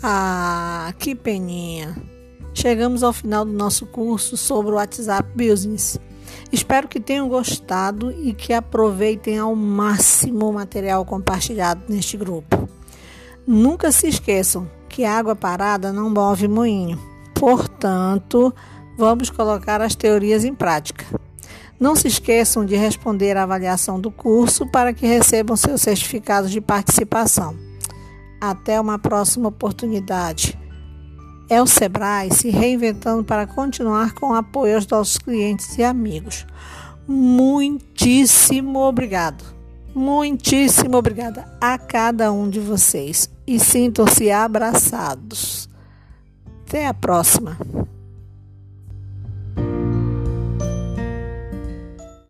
Ah, que peninha! Chegamos ao final do nosso curso sobre o WhatsApp Business. Espero que tenham gostado e que aproveitem ao máximo o material compartilhado neste grupo. Nunca se esqueçam que água parada não move moinho. Portanto, vamos colocar as teorias em prática. Não se esqueçam de responder à avaliação do curso para que recebam seus certificados de participação. Até uma próxima oportunidade. É o Sebrae se reinventando para continuar com apoio aos nossos clientes e amigos. Muitíssimo obrigado. Muitíssimo obrigada a cada um de vocês e sintam-se abraçados. Até a próxima.